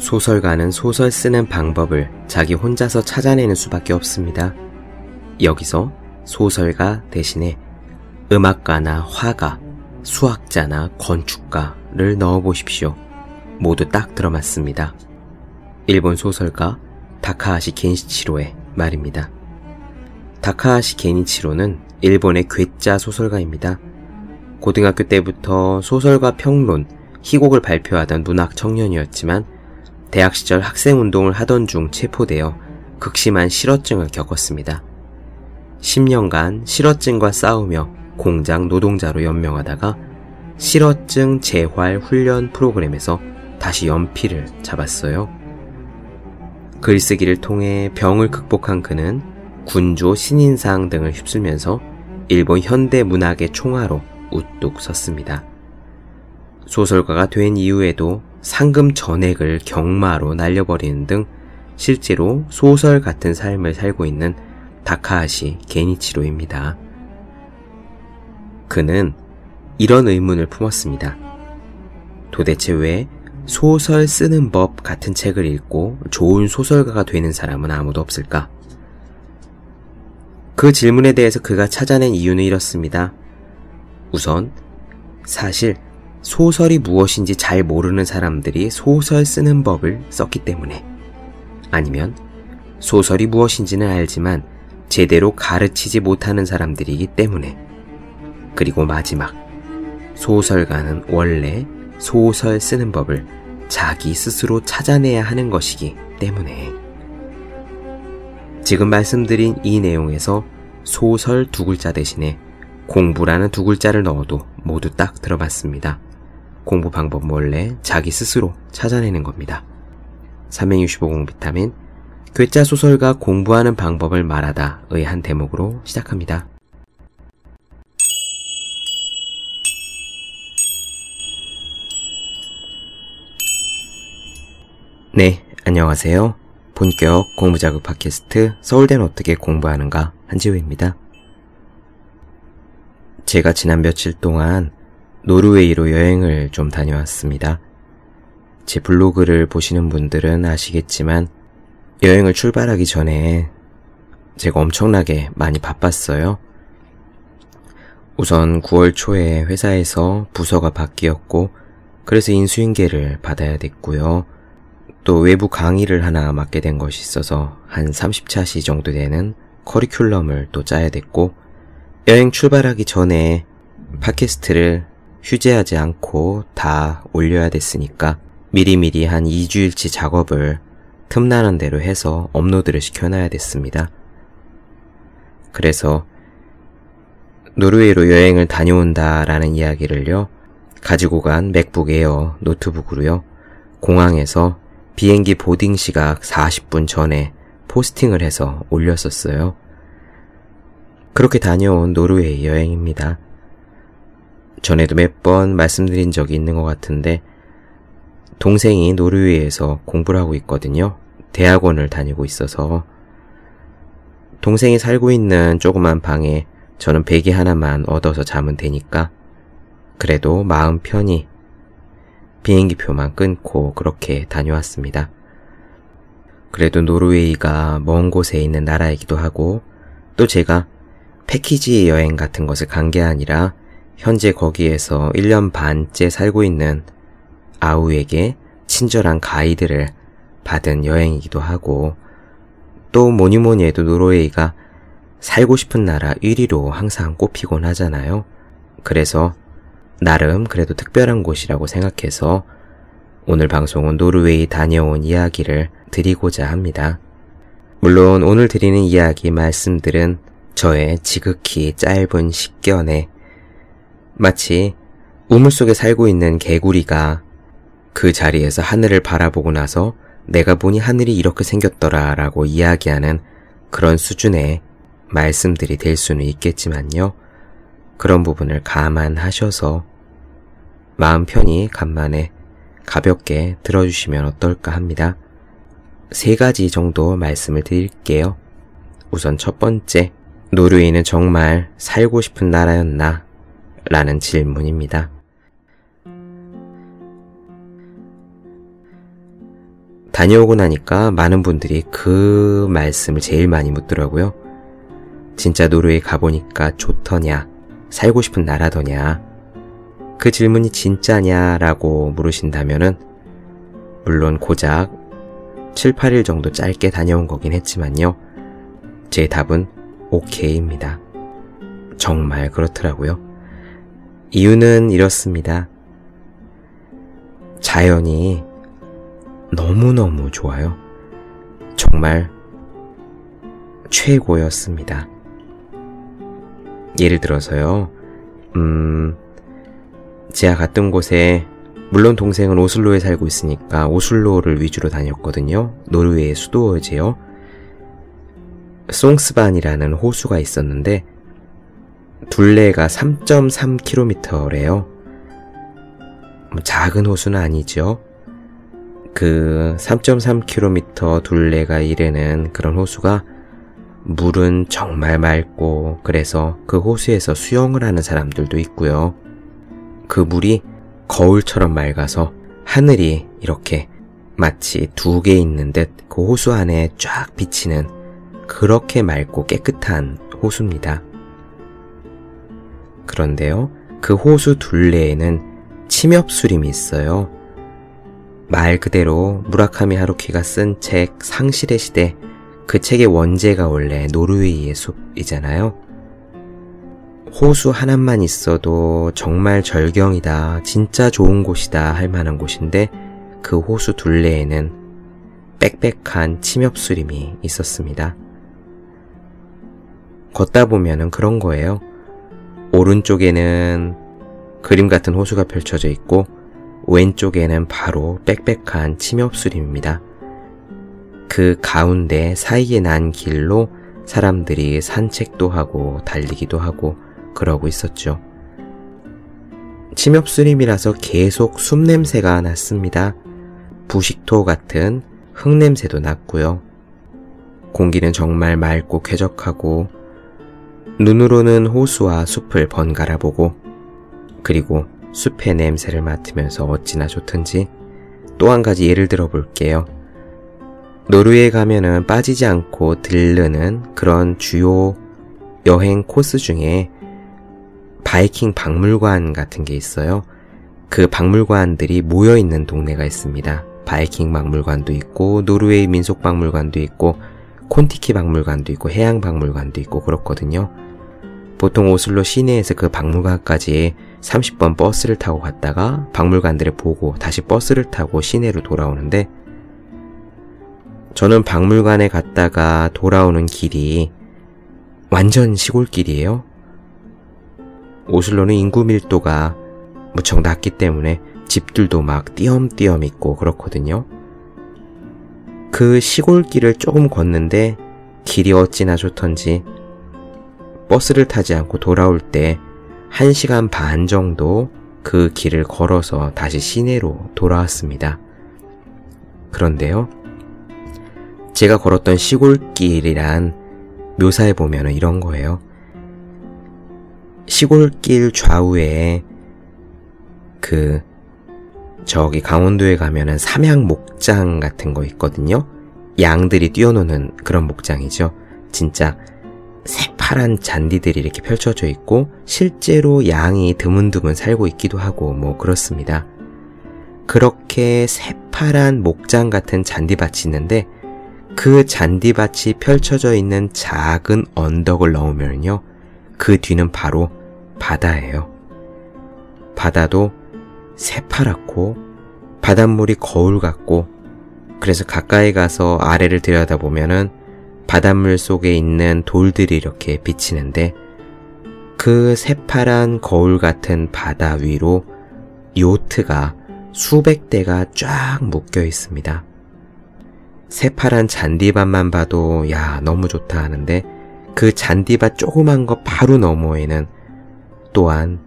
소설가는 소설 쓰는 방법을 자기 혼자서 찾아내는 수밖에 없습니다. 여기서 소설가 대신에 음악가나 화가, 수학자나 건축가를 넣어보십시오. 모두 딱 들어맞습니다. 일본 소설가 다카하시 겐시치로의 말입니다. 다카하시 겐이치로는 일본의 괴짜 소설가입니다. 고등학교 때부터 소설과 평론, 희곡을 발표하던 문학 청년이었지만 대학 시절 학생 운동을 하던 중 체포되어 극심한 실어증을 겪었습니다. 10년간 실어증과 싸우며 공장 노동자로 연명하다가 실어증 재활 훈련 프로그램에서 다시 연필을 잡았어요. 글쓰기를 통해 병을 극복한 그는 군조 신인상 등을 휩쓸면서 일본 현대 문학의 총화로 우뚝 섰습니다. 소설가가 된 이후에도 상금 전액을 경마로 날려버리는 등 실제로 소설 같은 삶을 살고 있는 다카하시 게니치로입니다. 그는 이런 의문을 품었습니다. 도대체 왜 소설 쓰는 법 같은 책을 읽고 좋은 소설가가 되는 사람은 아무도 없을까? 그 질문에 대해서 그가 찾아낸 이유는 이렇습니다. 우선, 사실 소설이 무엇인지 잘 모르는 사람들이 소설 쓰는 법을 썼기 때문에. 아니면 소설이 무엇인지는 알지만 제대로 가르치지 못하는 사람들이기 때문에. 그리고 마지막 소설가는 원래 소설 쓰는 법을 자기 스스로 찾아내야 하는 것이기 때문에. 지금 말씀드린 이 내용에서 소설 두 글자 대신에 공부라는 두 글자를 넣어도 모두 딱 들어봤습니다. 공부 방법 원래 자기 스스로 찾아내는 겁니다. 365공 비타민 괴짜 소설가 공부하는 방법을 말하다의 한 대목으로 시작합니다. 네, 안녕하세요. 본격 공부자극 팟캐스트 서울대는 어떻게 공부하는가 한지우입니다. 제가 지난 며칠 동안 노르웨이로 여행을 좀 다녀왔습니다. 제 블로그를 보시는 분들은 아시겠지만 여행을 출발하기 전에 제가 엄청나게 많이 바빴어요. 우선 9월 초에 회사에서 부서가 바뀌었고 그래서 인수인계를 받아야 됐고요. 또 외부 강의를 하나 맡게 된 것이 있어서 한 30차시 정도 되는 커리큘럼을 또 짜야 됐고 여행 출발하기 전에 팟캐스트를 휴재하지 않고 다 올려야 됐으니까 미리미리 한 2주일치 작업을 틈나는 대로 해서 업로드를 시켜놔야 됐습니다. 그래서 노르웨이로 여행을 다녀온다라는 이야기를요, 가지고 간 MacBook Air 노트북으로요, 공항에서 비행기 boarding 시각 40분 전에 포스팅을 해서 올렸었어요. 그렇게 다녀온 노르웨이 여행입니다. 전에도 몇 번 말씀드린 적이 있는 것 같은데, 동생이 노르웨이에서 공부를 하고 있거든요. 대학원을 다니고 있어서. 동생이 살고 있는 조그만 방에 저는 베개 하나만 얻어서 자면 되니까, 그래도 마음 편히 비행기 표만 끊고 그렇게 다녀왔습니다. 그래도 노르웨이가 먼 곳에 있는 나라이기도 하고 또 제가 패키지 여행 같은 것을 간 게 아니라 현재 거기에서 1년 반째 살고 있는 아우에게 친절한 가이드를 받은 여행이기도 하고 또 뭐니뭐니 해도 노르웨이가 살고 싶은 나라 1위로 항상 꼽히곤 하잖아요. 그래서 나름 그래도 특별한 곳이라고 생각해서 오늘 방송은 노르웨이 다녀온 이야기를 드리고자 합니다. 물론 오늘 드리는 이야기 말씀들은 저의 지극히 짧은 식견에 마치 우물 속에 살고 있는 개구리가 그 자리에서 하늘을 바라보고 나서 내가 보니 하늘이 이렇게 생겼더라 라고 이야기하는 그런 수준의 말씀들이 될 수는 있겠지만요. 그런 부분을 감안하셔서 마음 편히 간만에 가볍게 들어주시면 어떨까 합니다. 세 가지 정도 말씀을 드릴게요. 우선 첫 번째, 노르웨이는 정말 살고 싶은 나라였나? 라는 질문입니다. 다녀오고 나니까 많은 분들이 그 말씀을 제일 많이 묻더라고요. 진짜 노르웨이 가보니까 좋더냐? 살고 싶은 나라더냐? 그 질문이 진짜냐라고 물으신다면은 물론 고작 7, 8일 정도 짧게 다녀온 거긴 했지만요. 제 답은 오케이입니다. 정말 그렇더라고요. 이유는 이렇습니다. 자연이 너무너무 좋아요. 정말 최고였습니다. 예를 들어서요, 음, 제가 갔던 곳에, 물론 동생은 오슬로에 살고 있으니까 오슬로를 위주로 다녔거든요. 노르웨이 수도지요. 송스반이라는 호수가 있었는데, 둘레가 3.3km래요. 뭐 작은 호수는 아니죠. 그 3.3km 둘레가 이르는 그런 호수가 물은 정말 맑고 그래서 그 호수에서 수영을 하는 사람들도 있고요. 그 물이 거울처럼 맑아서 하늘이 이렇게 마치 두 개 있는 듯 그 호수 안에 쫙 비치는 그렇게 맑고 깨끗한 호수입니다. 그런데요, 그 호수 둘레에는 침엽수림이 있어요. 말 그대로 무라카미 하루키가 쓴 책 상실의 시대 그 책의 원제가 원래 노르웨이의 숲이잖아요. 호수 하나만 있어도 정말 절경이다, 진짜 좋은 곳이다 할 만한 곳인데 그 호수 둘레에는 빽빽한 침엽수림이 있었습니다. 걷다 보면은 그런 거예요. 오른쪽에는 그림 같은 호수가 펼쳐져 있고 왼쪽에는 바로 빽빽한 침엽수림입니다. 그 가운데 사이에 난 길로 사람들이 산책도 하고 달리기도 하고 그러고 있었죠. 침엽수림이라서 계속 숨냄새가 났습니다. 부식토 같은 흙냄새도 났고요. 공기는 정말 맑고 쾌적하고 눈으로는 호수와 숲을 번갈아 보고 그리고 숲의 냄새를 맡으면서 어찌나 좋던지 또 한 가지 예를 들어 볼게요. 노르웨이 가면은 빠지지 않고 들르는 그런 주요 여행 코스 중에 바이킹 박물관 같은 게 있어요. 그 박물관들이 모여 있는 동네가 있습니다. 바이킹 박물관도 있고 노르웨이 민속 박물관도 있고 콘티키 박물관도 있고 해양 박물관도 있고 그렇거든요. 보통 오슬로 시내에서 그 박물관까지 30번 버스를 타고 갔다가 박물관들을 보고 다시 버스를 타고 시내로 돌아오는데 저는 박물관에 갔다가 돌아오는 길이 완전 시골길이에요. 오슬로는 인구 밀도가 무척 낮기 때문에 집들도 막 띄엄띄엄 있고 그렇거든요. 그 시골길을 조금 걷는데 길이 어찌나 좋던지 버스를 타지 않고 돌아올 때 1시간 반 정도 그 길을 걸어서 다시 시내로 돌아왔습니다. 그런데요, 제가 걸었던 시골길이란 묘사해 보면 이런 거예요. 시골길 좌우에 그 저기 강원도에 가면은 삼양 목장 같은 거 있거든요. 양들이 뛰어노는 그런 목장이죠. 진짜 새 파란 잔디들이 이렇게 펼쳐져 있고 실제로 양이 드문드문 살고 있기도 하고 뭐 그렇습니다. 그렇게 새파란 목장 같은 잔디밭이 있는데 그 잔디밭이 펼쳐져 있는 작은 언덕을 넘으면요. 그 뒤는 바로 바다예요. 바다도 새파랗고 바닷물이 거울 같고 그래서 가까이 가서 아래를 들여다보면은 바닷물 속에 있는 돌들이 이렇게 비치는데 그 새파란 거울 같은 바다 위로 요트가 수백 대가 쫙 묶여 있습니다. 새파란 잔디밭만 봐도 야 너무 좋다 하는데 그 잔디밭 조그만 거 바로 너머에는 또한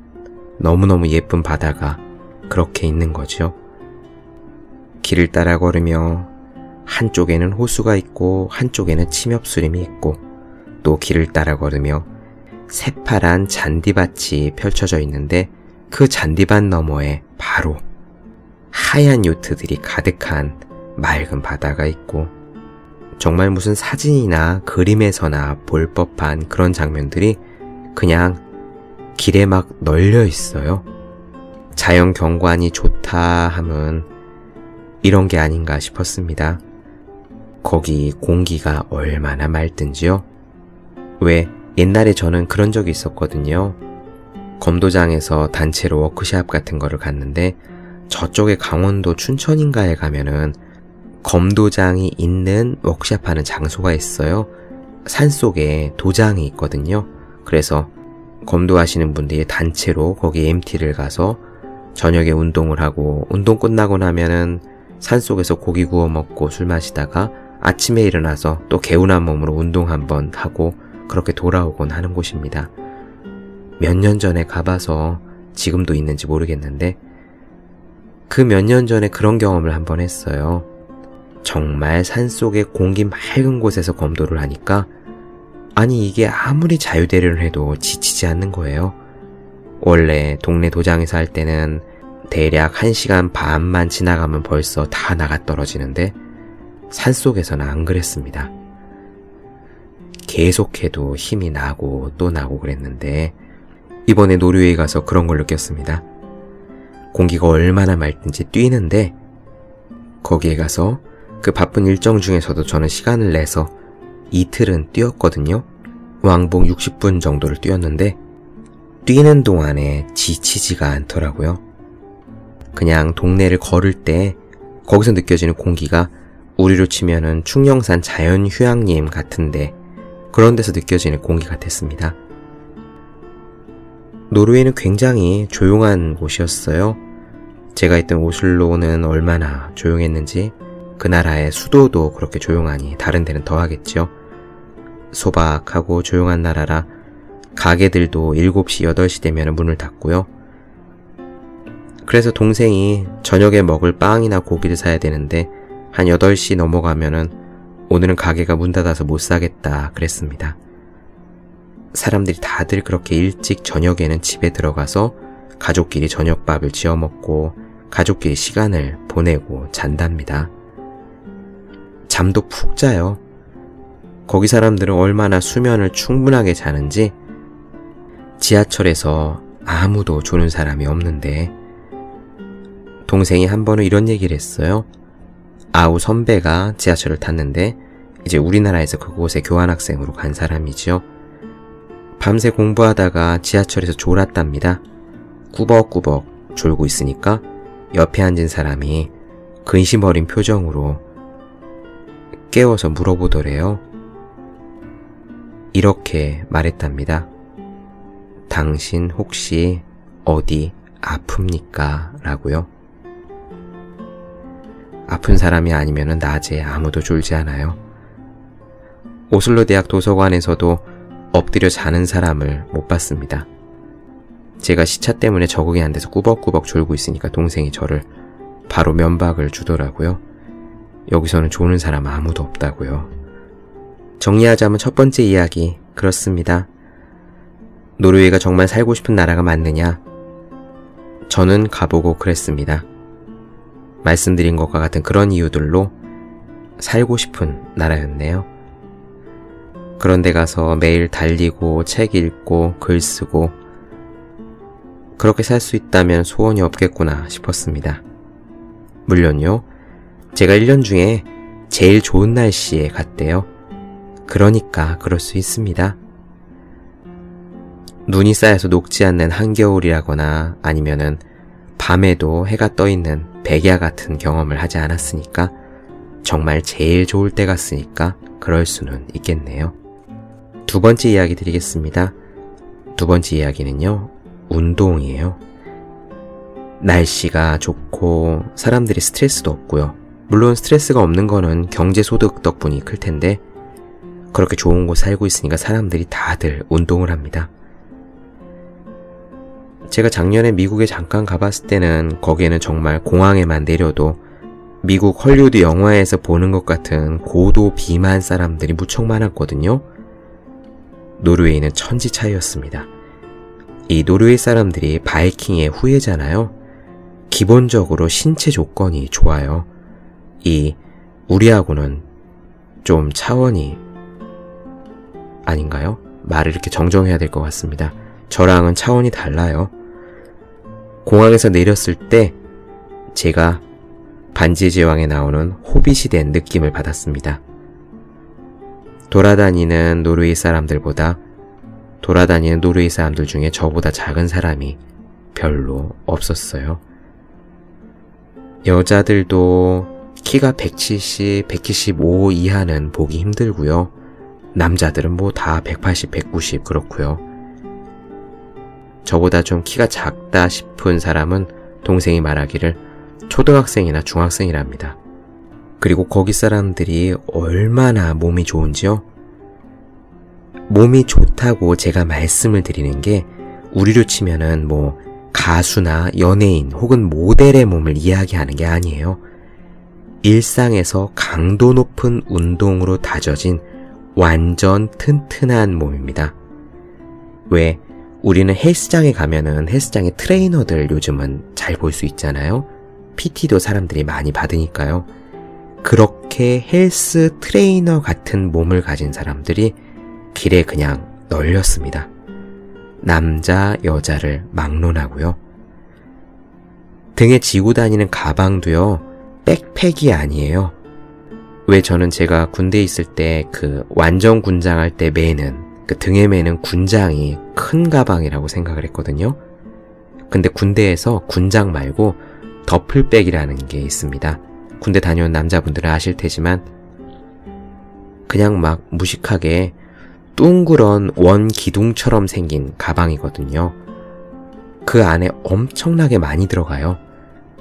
너무너무 예쁜 바다가 그렇게 있는 거죠. 길을 따라 걸으며 한쪽에는 호수가 있고 한쪽에는 침엽수림이 있고 또 길을 따라 걸으며 새파란 잔디밭이 펼쳐져 있는데 그 잔디밭 너머에 바로 하얀 요트들이 가득한 맑은 바다가 있고 정말 무슨 사진이나 그림에서나 볼 법한 그런 장면들이 그냥 길에 막 널려 있어요. 자연 경관이 좋다 함은 이런 게 아닌가 싶었습니다. 거기 공기가 얼마나 맑든지요. 왜 옛날에 저는 그런 적이 있었거든요. 검도장에서 단체로 워크샵 같은 거를 갔는데 저쪽에 강원도 춘천인가에 가면은 검도장이 있는 워크샵 하는 장소가 있어요. 산 속에 도장이 있거든요. 그래서 검도하시는 분들이 단체로 거기 MT를 가서 저녁에 운동을 하고 운동 끝나고 나면은 산 속에서 고기 구워 먹고 술 마시다가 아침에 일어나서 또 개운한 몸으로 운동 한번 하고 그렇게 돌아오곤 하는 곳입니다. 몇 년 전에 가봐서 지금도 있는지 모르겠는데 그 몇 년 전에 그런 경험을 한번 했어요. 정말 산속의 공기 맑은 곳에서 검도를 하니까 아니 이게 아무리 자유대련을 해도 지치지 않는 거예요. 원래 동네 도장에서 할 때는 대략 1시간 반만 지나가면 벌써 다 나가 떨어지는데 산속에서는 안 그랬습니다. 계속해도 힘이 나고 또 나고 그랬는데 이번에 노르웨이 가서 그런 걸 느꼈습니다. 공기가 얼마나 맑든지 뛰는데 거기에 가서 그 바쁜 일정 중에서도 저는 시간을 내서 이틀은 뛰었거든요. 왕복 60분 정도를 뛰었는데 뛰는 동안에 지치지가 않더라고요. 그냥 동네를 걸을 때 거기서 느껴지는 공기가 우리로 치면은 충령산 자연휴양림 같은데 그런 데서 느껴지는 공기 같았습니다. 노르웨이는 굉장히 조용한 곳이었어요. 제가 있던 오슬로는 얼마나 조용했는지 그 나라의 수도도 그렇게 조용하니 다른 데는 더하겠죠. 소박하고 조용한 나라라 가게들도 7시, 8시 되면 문을 닫고요. 그래서 동생이 저녁에 먹을 빵이나 고기를 사야 되는데 한 8시 넘어가면은 오늘은 가게가 문 닫아서 못 사겠다 그랬습니다. 사람들이 다들 그렇게 일찍 저녁에는 집에 들어가서 가족끼리 저녁밥을 지어 먹고 가족끼리 시간을 보내고 잔답니다. 잠도 푹 자요. 거기 사람들은 얼마나 수면을 충분하게 자는지 지하철에서 아무도 조는 사람이 없는데 동생이 한 번은 이런 얘기를 했어요. 아우 선배가 지하철을 탔는데 이제 우리나라에서 그곳에 교환학생으로 간 사람이지요. 밤새 공부하다가 지하철에서 졸았답니다. 꾸벅꾸벅 졸고 있으니까 옆에 앉은 사람이 근심 어린 표정으로 깨워서 물어보더래요. 이렇게 말했답니다. 당신 혹시 어디 아픕니까? 라고요. 아픈 사람이 아니면 낮에 아무도 졸지 않아요. 오슬로 대학 도서관에서도 엎드려 자는 사람을 못 봤습니다. 제가 시차 때문에 적응이 안 돼서 꾸벅꾸벅 졸고 있으니까 동생이 저를 바로 면박을 주더라고요. 여기서는 조는 사람 아무도 없다고요. 정리하자면 첫 번째 이야기, 그렇습니다. 노르웨이가 정말 살고 싶은 나라가 맞느냐? 저는 가보고 그랬습니다. 말씀드린 것과 같은 그런 이유들로 살고 싶은 나라였네요. 그런데 가서 매일 달리고 책 읽고 글 쓰고 그렇게 살 수 있다면 소원이 없겠구나 싶었습니다. 물론요, 제가 1년 중에 제일 좋은 날씨에 갔대요. 그러니까 그럴 수 있습니다. 눈이 쌓여서 녹지 않는 한겨울이라거나 아니면은 밤에도 해가 떠 있는 백야 같은 경험을 하지 않았으니까 정말 제일 좋을 때 갔으니까 그럴 수는 있겠네요. 두 번째 이야기 드리겠습니다. 두 번째 이야기는요, 운동이에요. 날씨가 좋고 사람들이 스트레스도 없고요. 물론 스트레스가 없는 거는 경제소득 덕분이 클 텐데 그렇게 좋은 곳 살고 있으니까 사람들이 다들 운동을 합니다. 제가 작년에 미국에 잠깐 가봤을 때는 거기에는 정말 공항에만 내려도 미국 헐리우드 영화에서 보는 것 같은 고도 비만 사람들이 무척 많았거든요. 노르웨이는 천지 차이였습니다. 이 노르웨이 사람들이 바이킹의 후예잖아요. 기본적으로 신체 조건이 좋아요. 이 우리하고는 좀 차원이 아닌가요? 말을 이렇게 정정해야 될 것 같습니다. 저랑은 차원이 달라요. 공항에서 내렸을 때 제가 반지의 제왕에 나오는 호빗이 된 느낌을 받았습니다. 돌아다니는 노르웨이 사람들보다 돌아다니는 노르웨이 사람들 중에 저보다 작은 사람이 별로 없었어요. 여자들도 키가 170, 175 이하는 보기 힘들고요. 남자들은 뭐 다 180, 190 그렇고요. 저보다 좀 키가 작다 싶은 사람은 동생이 말하기를 초등학생이나 중학생이랍니다. 그리고 거기 사람들이 얼마나 몸이 좋은지요? 몸이 좋다고 제가 말씀을 드리는 게 우리로 치면은 뭐 가수나 연예인 혹은 모델의 몸을 이야기하는 게 아니에요. 일상에서 강도 높은 운동으로 다져진 완전 튼튼한 몸입니다. 왜 우리는 헬스장에 가면은 헬스장의 트레이너들 요즘은 잘 볼 수 있잖아요. PT도 사람들이 많이 받으니까요. 그렇게 헬스 트레이너 같은 몸을 가진 사람들이 길에 그냥 널렸습니다. 남자, 여자를 막론하고요. 등에 지고 다니는 가방도요, 백팩이 아니에요. 왜 저는 제가 군대에 있을 때 그 완전 군장할 때 매는 그 등에 매는 군장이 큰 가방이라고 생각을 했거든요. 근데 군대에서 군장 말고 더플백이라는 게 있습니다. 군대 다녀온 남자분들은 아실 테지만 그냥 막 무식하게 둥그런 원 기둥처럼 생긴 가방이거든요. 그 안에 엄청나게 많이 들어가요.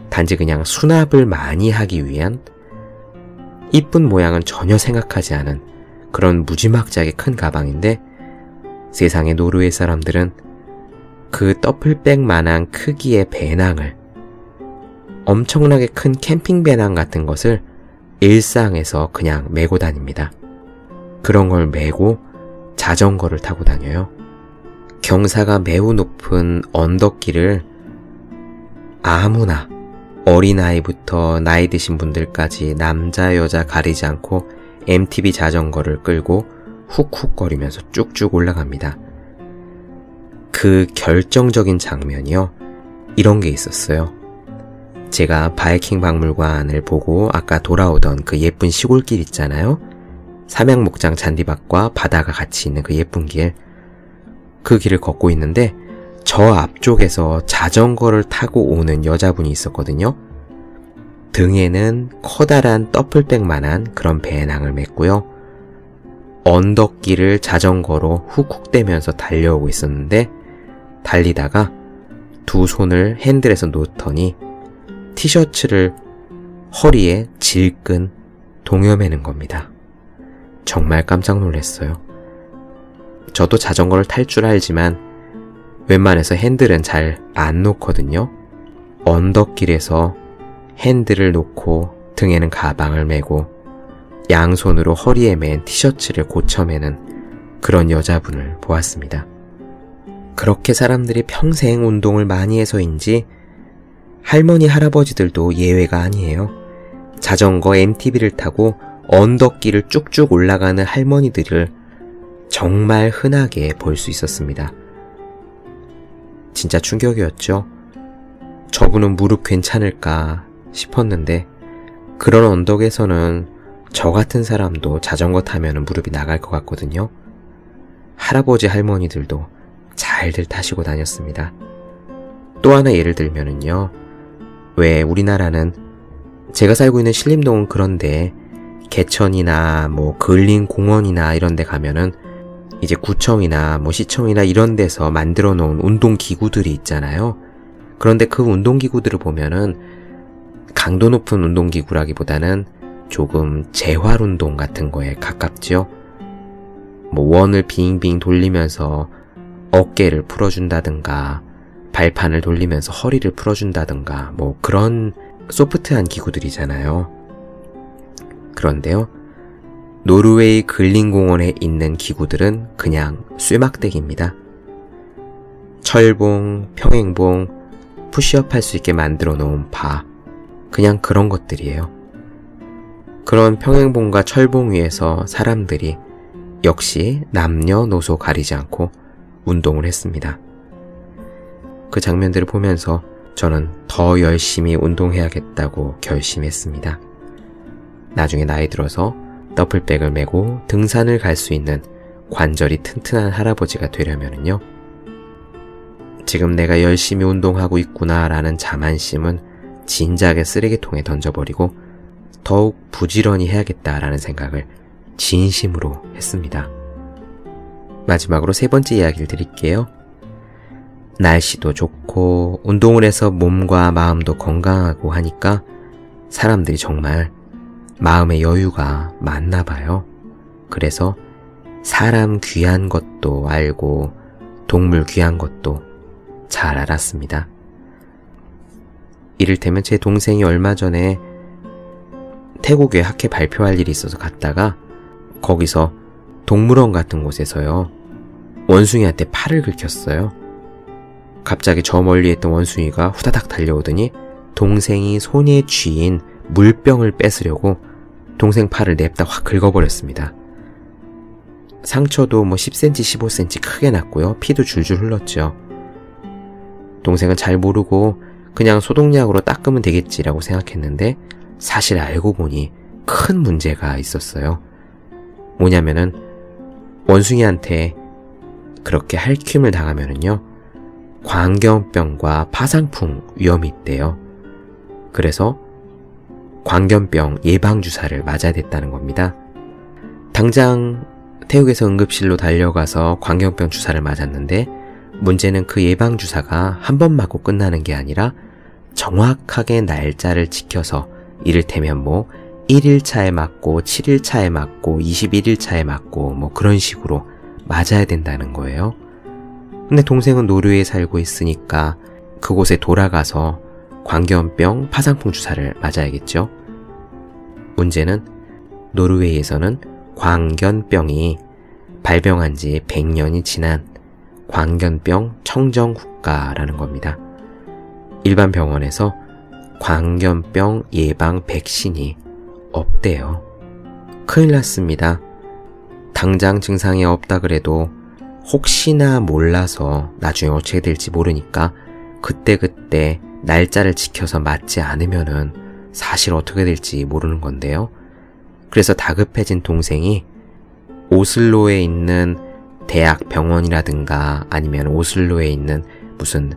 단지 그냥 수납을 많이 하기 위한 이쁜 모양은 전혀 생각하지 않은 그런 무지막지하게 큰 가방인데 세상의 노르웨이 사람들은 그 더플백 만한 크기의 배낭을 엄청나게 큰 캠핑 배낭 같은 것을 일상에서 그냥 메고 다닙니다. 그런 걸 메고 자전거를 타고 다녀요. 경사가 매우 높은 언덕길을 아무나 어린아이부터 나이 드신 분들까지 남자 여자 가리지 않고 MTB 자전거를 끌고 훅훅거리면서 쭉쭉 올라갑니다. 그 결정적인 장면이요. 이런 게 있었어요. 제가 바이킹 박물관을 보고 아까 돌아오던 그 예쁜 시골길 있잖아요. 삼양목장 잔디밭과 바다가 같이 있는 그 예쁜 길. 그 길을 걷고 있는데 저 앞쪽에서 자전거를 타고 오는 여자분이 있었거든요. 등에는 커다란 더플백만한 그런 배낭을 맸고요. 언덕길을 자전거로 훅훅대면서 달려오고 있었는데 달리다가 두 손을 핸들에서 놓더니 티셔츠를 허리에 질끈 동여매는 겁니다. 정말 깜짝 놀랐어요. 저도 자전거를 탈 줄 알지만 웬만해서 핸들은 잘 안 놓거든요. 언덕길에서 핸들을 놓고 등에는 가방을 메고 양손으로 허리에 맨 티셔츠를 고쳐매는 그런 여자분을 보았습니다. 그렇게 사람들이 평생 운동을 많이 해서인지 할머니, 할아버지들도 예외가 아니에요. 자전거 MTB를 타고 언덕길을 쭉쭉 올라가는 할머니들을 정말 흔하게 볼 수 있었습니다. 진짜 충격이었죠. 저분은 무릎 괜찮을까 싶었는데 그런 언덕에서는 저 같은 사람도 자전거 타면 무릎이 나갈 것 같거든요. 할아버지 할머니들도 잘들 타시고 다녔습니다. 또 하나 예를 들면은요. 왜 우리나라는 제가 살고 있는 신림동은 그런데 개천이나 뭐 근린 공원이나 이런 데 가면은 이제 구청이나 뭐 시청이나 이런 데서 만들어 놓은 운동 기구들이 있잖아요. 그런데 그 운동 기구들을 보면은 강도 높은 운동 기구라기보다는 조금 재활 운동 같은 거에 가깝죠. 뭐 원을 빙빙 돌리면서 어깨를 풀어준다든가 발판을 돌리면서 허리를 풀어준다든가 뭐 그런 소프트한 기구들이잖아요. 그런데요. 노르웨이 근린공원에 있는 기구들은 그냥 쇠막대기입니다. 철봉, 평행봉, 푸시업 할 수 있게 만들어 놓은 바, 그냥 그런 것들이에요. 그런 평행봉과 철봉 위에서 사람들이 역시 남녀노소 가리지 않고 운동을 했습니다. 그 장면들을 보면서 저는 더 열심히 운동해야겠다고 결심했습니다. 나중에 나이 들어서 더플백을 메고 등산을 갈 수 있는 관절이 튼튼한 할아버지가 되려면요. 지금 내가 열심히 운동하고 있구나라는 자만심은 진작에 쓰레기통에 던져버리고 더욱 부지런히 해야겠다라는 생각을 진심으로 했습니다. 마지막으로 세 번째 이야기를 드릴게요. 날씨도 좋고 운동을 해서 몸과 마음도 건강하고 하니까 사람들이 정말 마음의 여유가 많나 봐요. 그래서 사람 귀한 것도 알고 동물 귀한 것도 잘 알았습니다. 이를테면 제 동생이 얼마 전에 태국에 학회 발표할 일이 있어서 갔다가 거기서 동물원 같은 곳에서요. 원숭이한테 팔을 긁혔어요. 갑자기 저 멀리 있던 원숭이가 후다닥 달려오더니 동생이 손에 쥐인 물병을 뺏으려고 동생 팔을 냅다 확 긁어버렸습니다. 상처도 뭐 10cm, 15cm 크게 났고요. 피도 줄줄 흘렀죠. 동생은 잘 모르고 그냥 소독약으로 닦으면 되겠지라고 생각했는데 사실 알고 보니 큰 문제가 있었어요. 뭐냐면은 원숭이한테 그렇게 할퀴을 당하면은요. 광견병과 파상풍 위험이 있대요. 그래서 광견병 예방주사를 맞아야 됐다는 겁니다. 당장 태국에서 응급실로 달려가서 광견병 주사를 맞았는데 문제는 그 예방주사가 한 번 맞고 끝나는 게 아니라 정확하게 날짜를 지켜서 이를테면 뭐 1일차에 맞고 7일차에 맞고 21일차에 맞고 뭐 그런 식으로 맞아야 된다는 거예요. 근데 동생은 노르웨이에 살고 있으니까 그곳에 돌아가서 광견병 파상풍 주사를 맞아야겠죠. 문제는 노르웨이에서는 광견병이 발병한 지 100년이 지난 광견병 청정국가라는 겁니다. 일반 병원에서 광견병 예방 백신이 없대요. 큰일 났습니다. 당장 증상이 없다 그래도 혹시나 몰라서 나중에 어떻게 될지 모르니까 그때 그때 날짜를 지켜서 맞지 않으면은 사실 어떻게 될지 모르는 건데요. 그래서 다급해진 동생이 오슬로에 있는 대학 병원이라든가 아니면 오슬로에 있는 무슨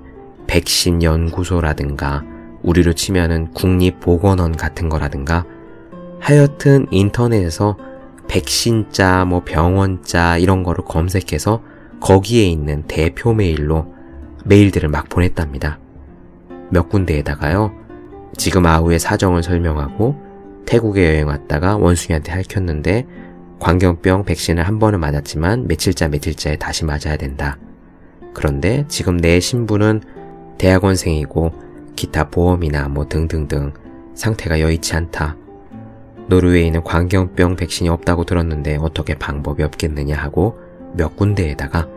백신 연구소라든가 우리로 치면은 국립보건원 같은 거라든가 하여튼 인터넷에서 백신자, 뭐 병원자 이런 거를 검색해서 거기에 있는 대표 메일로 메일들을 막 보냈답니다. 몇 군데에다가요. 지금 아우의 사정을 설명하고 태국에 여행 왔다가 원숭이한테 핥혔는데 광견병 백신을 한 번은 맞았지만 며칠자 며칠자에 다시 맞아야 된다. 그런데 지금 내 신부는 대학원생이고 기타 보험이나 뭐 등등등 상태가 여의치 않다. 노르웨이는 광견병 백신이 없다고 들었는데 어떻게 방법이 없겠느냐 하고 몇 군데에다가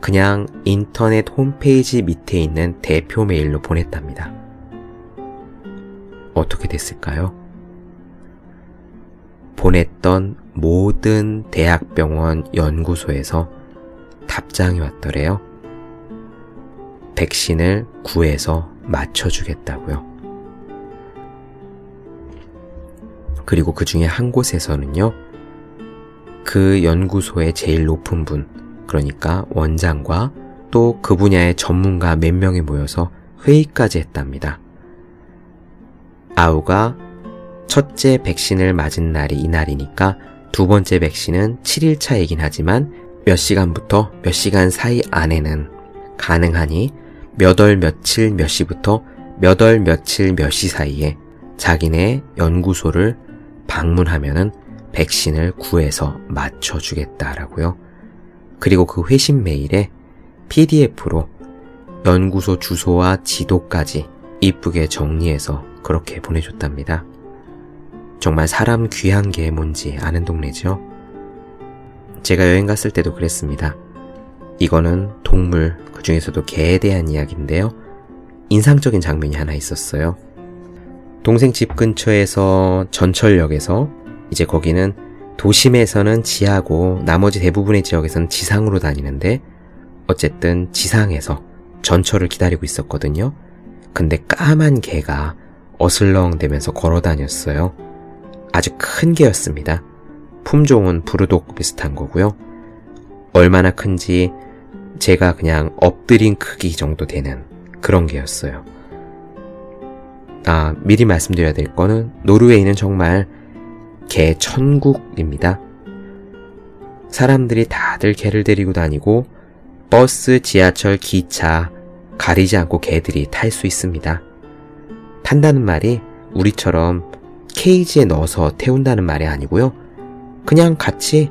그냥 인터넷 홈페이지 밑에 있는 대표 메일로 보냈답니다. 어떻게 됐을까요? 보냈던 모든 대학병원 연구소에서 답장이 왔더래요. 백신을 구해서 맞춰주겠다고요. 그리고 그 중에 한 곳에서는요, 그 연구소의 제일 높은 분, 그러니까 원장과 또 그 분야의 전문가 몇 명이 모여서 회의까지 했답니다. 아우가 첫째 백신을 맞은 날이 이날이니까 두 번째 백신은 7일 차이긴 하지만 몇 시간부터 몇 시간 사이 안에는 가능하니 몇 월 며칠 몇 시부터 몇 월 며칠 몇 시 사이에 자기네 연구소를 방문하면은 백신을 구해서 맞춰주겠다라고요. 그리고 그 회신 메일에 PDF로 연구소 주소와 지도까지 이쁘게 정리해서 그렇게 보내줬답니다. 정말 사람 귀한 게 뭔지 아는 동네죠. 제가 여행 갔을 때도 그랬습니다. 이거는 동물, 그 중에서도 개에 대한 이야기인데요. 인상적인 장면이 하나 있었어요. 동생 집 근처에서 전철역에서 이제 거기는 도심에서는 지하고 나머지 대부분의 지역에서는 지상으로 다니는데 어쨌든 지상에서 전철을 기다리고 있었거든요. 근데 까만 개가 어슬렁대면서 걸어 다녔어요. 아주 큰 개였습니다. 품종은 부르독 비슷한 거고요. 얼마나 큰지 제가 그냥 엎드린 크기 정도 되는 그런 개였어요. 아, 미리 말씀드려야 될 거는 노르웨이는 정말 개 천국입니다. 사람들이 다들 개를 데리고 다니고 버스, 지하철, 기차 가리지 않고 개들이 탈 수 있습니다. 탄다는 말이 우리처럼 케이지에 넣어서 태운다는 말이 아니고요. 그냥 같이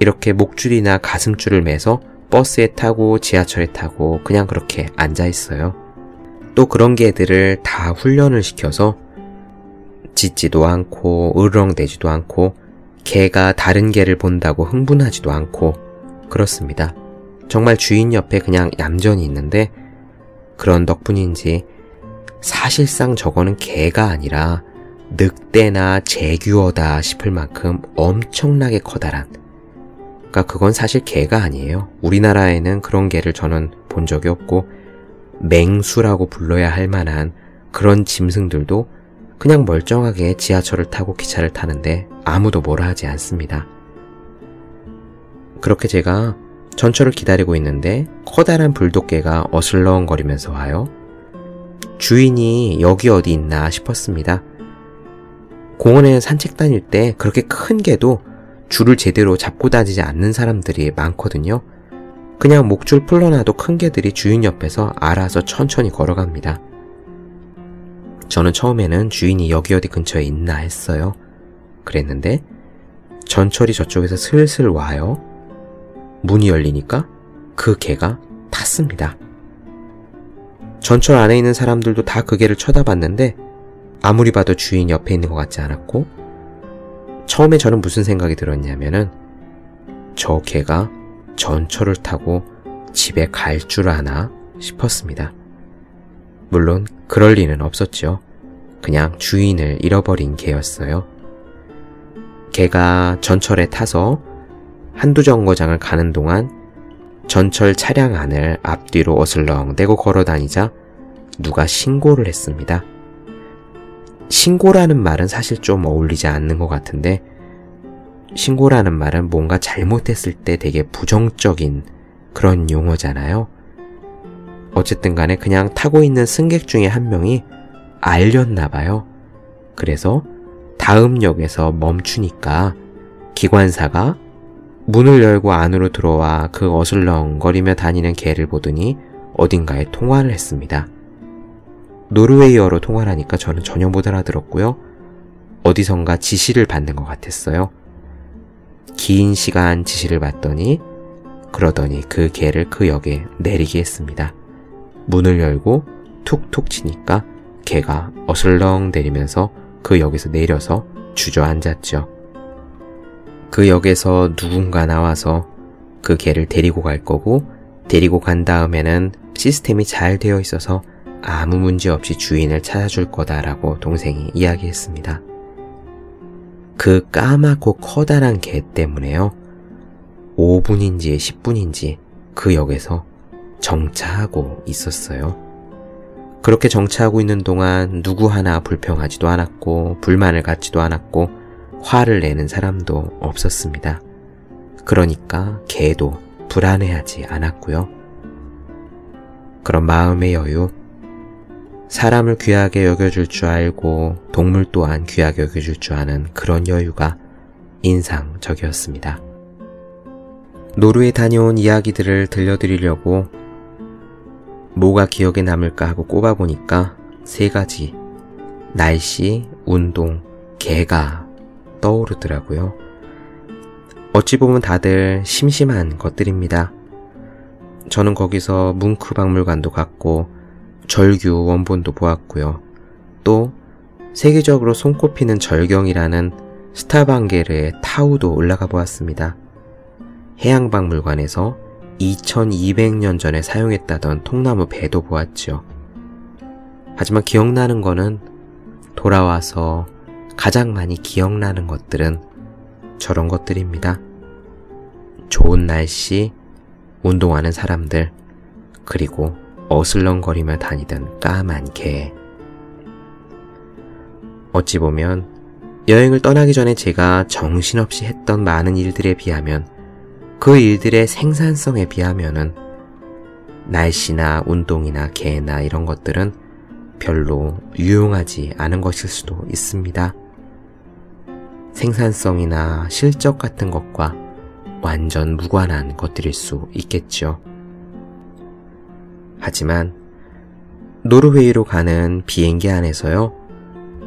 이렇게 목줄이나 가슴줄을 매서 버스에 타고 지하철에 타고 그냥 그렇게 앉아 있어요. 또 그런 개들을 다 훈련을 시켜서 짖지도 않고 으르렁대지도 않고 개가 다른 개를 본다고 흥분하지도 않고 그렇습니다. 정말 주인 옆에 그냥 얌전히 있는데 그런 덕분인지 사실상 저거는 개가 아니라 늑대나 제규어다 싶을 만큼 엄청나게 커다란 그러니까 그건 사실 개가 아니에요. 우리나라에는 그런 개를 저는 본 적이 없고 맹수라고 불러야 할 만한 그런 짐승들도 그냥 멀쩡하게 지하철을 타고 기차를 타는데 아무도 뭐라 하지 않습니다. 그렇게 제가 전철을 기다리고 있는데 커다란 불독개가 어슬렁거리면서 와요. 주인이 여기 어디 있나 싶었습니다. 공원에 산책 다닐 때 그렇게 큰 개도 줄을 제대로 잡고 다니지 않는 사람들이 많거든요. 그냥 목줄 풀러놔도 큰 개들이 주인 옆에서 알아서 천천히 걸어갑니다. 저는 처음에는 주인이 여기 어디 근처에 있나 했어요. 그랬는데 전철이 저쪽에서 슬슬 와요. 문이 열리니까 그 개가 탔습니다. 전철 안에 있는 사람들도 다 그 개를 쳐다봤는데 아무리 봐도 주인 옆에 있는 것 같지 않았고 처음에 저는 무슨 생각이 들었냐면은 저 개가 전철을 타고 집에 갈 줄 아나 싶었습니다. 물론 그럴 리는 없었죠. 그냥 주인을 잃어버린 개였어요. 개가 전철에 타서 한두 정거장을 가는 동안 전철 차량 안을 앞뒤로 어슬렁대고 걸어 다니자 누가 신고를 했습니다. 신고라는 말은 사실 좀 어울리지 않는 것 같은데, 신고라는 말은 뭔가 잘못했을 때 되게 부정적인 그런 용어잖아요. 어쨌든 간에 그냥 타고 있는 승객 중에 한 명이 알렸나 봐요. 그래서 다음 역에서 멈추니까 기관사가 문을 열고 안으로 들어와 그 어슬렁거리며 다니는 개를 보더니 어딘가에 통화를 했습니다. 노르웨이어로 통화를 하니까 저는 전혀 못 알아들었고요. 어디선가 지시를 받는 것 같았어요. 긴 시간 지시를 받더니 그러더니 그 개를 그 역에 내리게 했습니다. 문을 열고 툭툭 치니까 개가 어슬렁 내리면서 그 역에서 내려서 주저앉았죠. 그 역에서 누군가 나와서 그 개를 데리고 갈 거고 데리고 간 다음에는 시스템이 잘 되어 있어서 아무 문제 없이 주인을 찾아줄 거다라고 동생이 이야기했습니다. 그 까맣고 커다란 개 때문에요. 5분인지 10분인지 그 역에서 정차하고 있었어요. 그렇게 정차하고 있는 동안 누구 하나 불평하지도 않았고 불만을 갖지도 않았고 화를 내는 사람도 없었습니다. 그러니까 개도 불안해하지 않았고요. 그런 마음의 여유, 사람을 귀하게 여겨줄 줄 알고 동물 또한 귀하게 여겨줄 줄 아는 그런 여유가 인상적이었습니다. 노르에 다녀온 이야기들을 들려드리려고 뭐가 기억에 남을까 하고 꼽아보니까 세 가지 날씨, 운동, 개가 떠오르더라고요. 어찌 보면 다들 심심한 것들입니다. 저는 거기서 뭉크 박물관도 갔고 절규 원본도 보았고요. 또 세계적으로 손꼽히는 절경이라는 스타방게르의 타우도 올라가 보았습니다. 해양박물관에서 2200년 전에 사용했다던 통나무 배도 보았죠. 하지만 기억나는 거는 돌아와서 가장 많이 기억나는 것들은 저런 것들입니다. 좋은 날씨, 운동하는 사람들, 그리고 어슬렁거리며 다니던 까만 개. 어찌 보면 여행을 떠나기 전에 제가 정신없이 했던 많은 일들에 비하면 그 일들의 생산성에 비하면은 날씨나 운동이나 개나 이런 것들은 별로 유용하지 않은 것일 수도 있습니다. 생산성이나 실적 같은 것과 완전 무관한 것들일 수 있겠죠. 하지만 노르웨이로 가는 비행기 안에서요,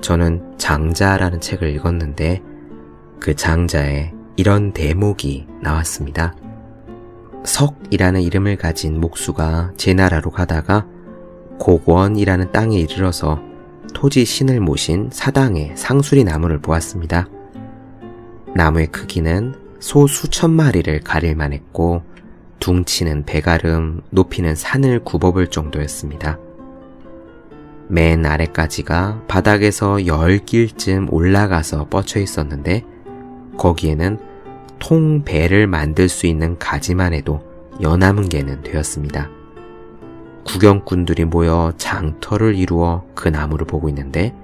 저는 장자라는 책을 읽었는데 그 장자에 이런 대목이 나왔습니다. 석이라는 이름을 가진 목수가 제 나라로 가다가 고원이라는 땅에 이르러서 토지 신을 모신 사당의 상수리 나무를 보았습니다. 나무의 크기는 소 수천 마리를 가릴 만했고 둥치는 배가름, 높이는 산을 굽어볼 정도였습니다. 맨 아래까지가 바닥에서 열 길쯤 올라가서 뻗쳐 있었는데 거기에는 통배를 만들 수 있는 가지만 해도 개는 되었습니다. 구경꾼들이 모여 장터를 이루어 그 나무를 보고 있는데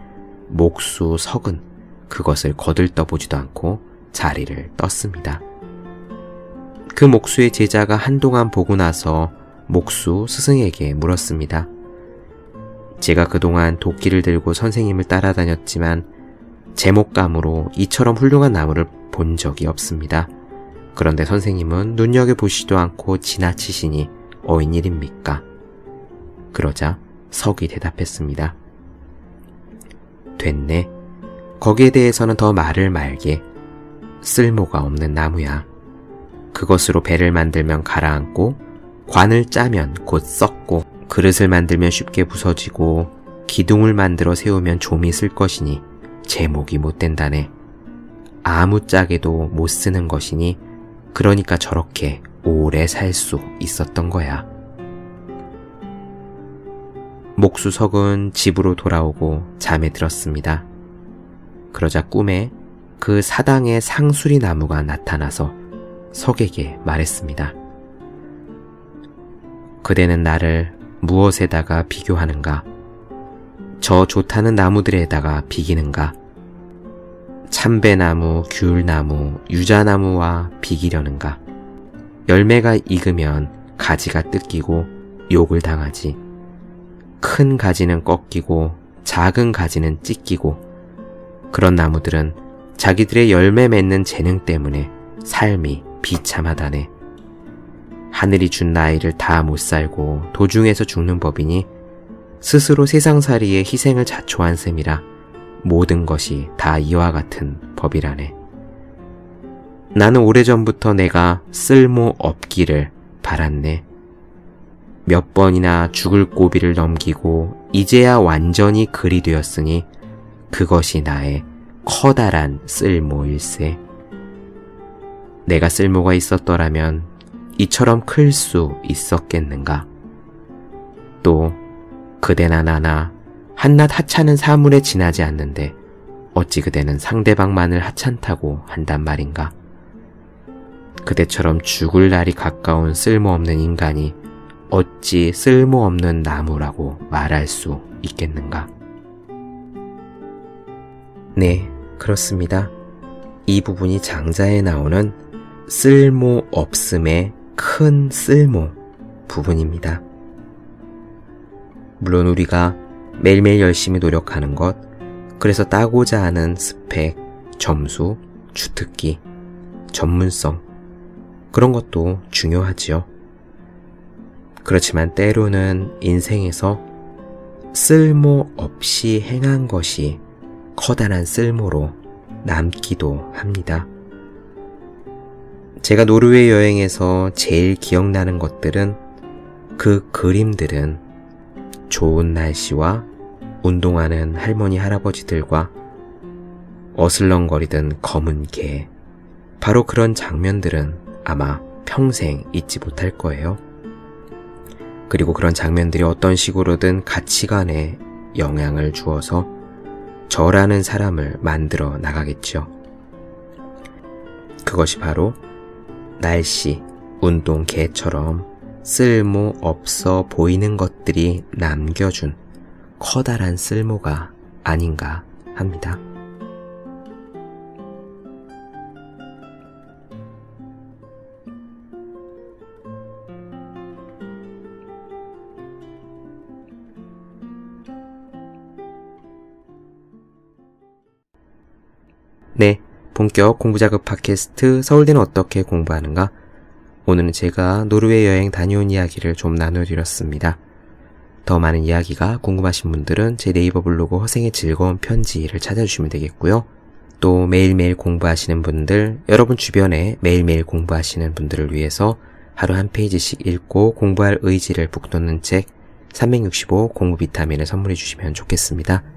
목수 석은 그것을 거들떠보지도 않고 자리를 떴습니다. 그 목수의 제자가 한동안 보고 나서 목수 스승에게 물었습니다. 제가 그동안 도끼를 들고 선생님을 따라다녔지만 제목감으로 이처럼 훌륭한 나무를 본 적이 없습니다. 그런데 선생님은 눈여겨보시도 않고 지나치시니 어인 일입니까? 그러자 석이 대답했습니다. 됐네. 거기에 대해서는 더 말을 말게. 쓸모가 없는 나무야. 그것으로 배를 만들면 가라앉고, 관을 짜면 곧 썩고, 그릇을 만들면 쉽게 부서지고, 기둥을 만들어 세우면 좀이 쓸 것이니, 제목이 못 된다네. 아무짝에도 못 쓰는 것이니, 그러니까 저렇게 오래 살 수 있었던 거야. 목수석은 집으로 돌아오고 잠에 들었습니다. 그러자 꿈에 그 사당의 상수리 나무가 나타나서 석에게 말했습니다. 그대는 나를 무엇에다가 비교하는가? 저 좋다는 나무들에다가 비기는가? 참배나무, 귤나무, 유자나무와 비기려는가? 열매가 익으면 가지가 뜯기고 욕을 당하지. 큰 가지는 꺾이고 작은 가지는 찢기고 그런 나무들은 자기들의 열매 맺는 재능 때문에 삶이 비참하다네. 하늘이 준 나이를 다 못 살고 도중에서 죽는 법이니 스스로 세상살이에 희생을 자초한 셈이라 모든 것이 다 이와 같은 법이라네. 나는 오래전부터 내가 쓸모 없기를 바랐네. 몇 번이나 죽을 고비를 넘기고 이제야 완전히 글이 되었으니 그것이 나의 커다란 쓸모일세. 내가 쓸모가 있었더라면 이처럼 클 수 있었겠는가? 또 그대나 나나 한낱 하찮은 사물에 지나지 않는데 어찌 그대는 상대방만을 하찮다고 한단 말인가? 그대처럼 죽을 날이 가까운 쓸모없는 인간이 어찌 쓸모없는 나무라고 말할 수 있겠는가? 네, 그렇습니다. 이 부분이 장자에 나오는 쓸모 없음의 큰 쓸모 부분입니다. 물론 우리가 매일매일 열심히 노력하는 것, 그래서 따고자 하는 스펙, 점수, 주특기, 전문성, 그런 것도 중요하지요. 그렇지만 때로는 인생에서 쓸모 없이 행한 것이 커다란 쓸모로 남기도 합니다. 제가 노르웨이 여행에서 제일 기억나는 것들은 그 그림들은 좋은 날씨와 운동하는 할머니 할아버지들과 어슬렁거리던 검은 개. 바로 그런 장면들은 아마 평생 잊지 못할 거예요. 그리고 그런 장면들이 어떤 식으로든 가치관에 영향을 주어서 저라는 사람을 만들어 나가겠죠. 그것이 바로 날씨, 운동 개처럼 쓸모 없어 보이는 것들이 남겨준 커다란 쓸모가 아닌가 합니다. 네, 본격 공부자극 팟캐스트 서울대는 어떻게 공부하는가? 오늘은 제가 노르웨이 여행 다녀온 이야기를 좀 나눠드렸습니다. 더 많은 이야기가 궁금하신 분들은 제 네이버 블로그 허생의 즐거운 편지를 찾아주시면 되겠고요. 또 매일매일 공부하시는 분들, 여러분 주변에 매일매일 공부하시는 분들을 위해서 하루 한 페이지씩 읽고 공부할 의지를 북돋는 책 365 공부 비타민을 선물해 주시면 좋겠습니다.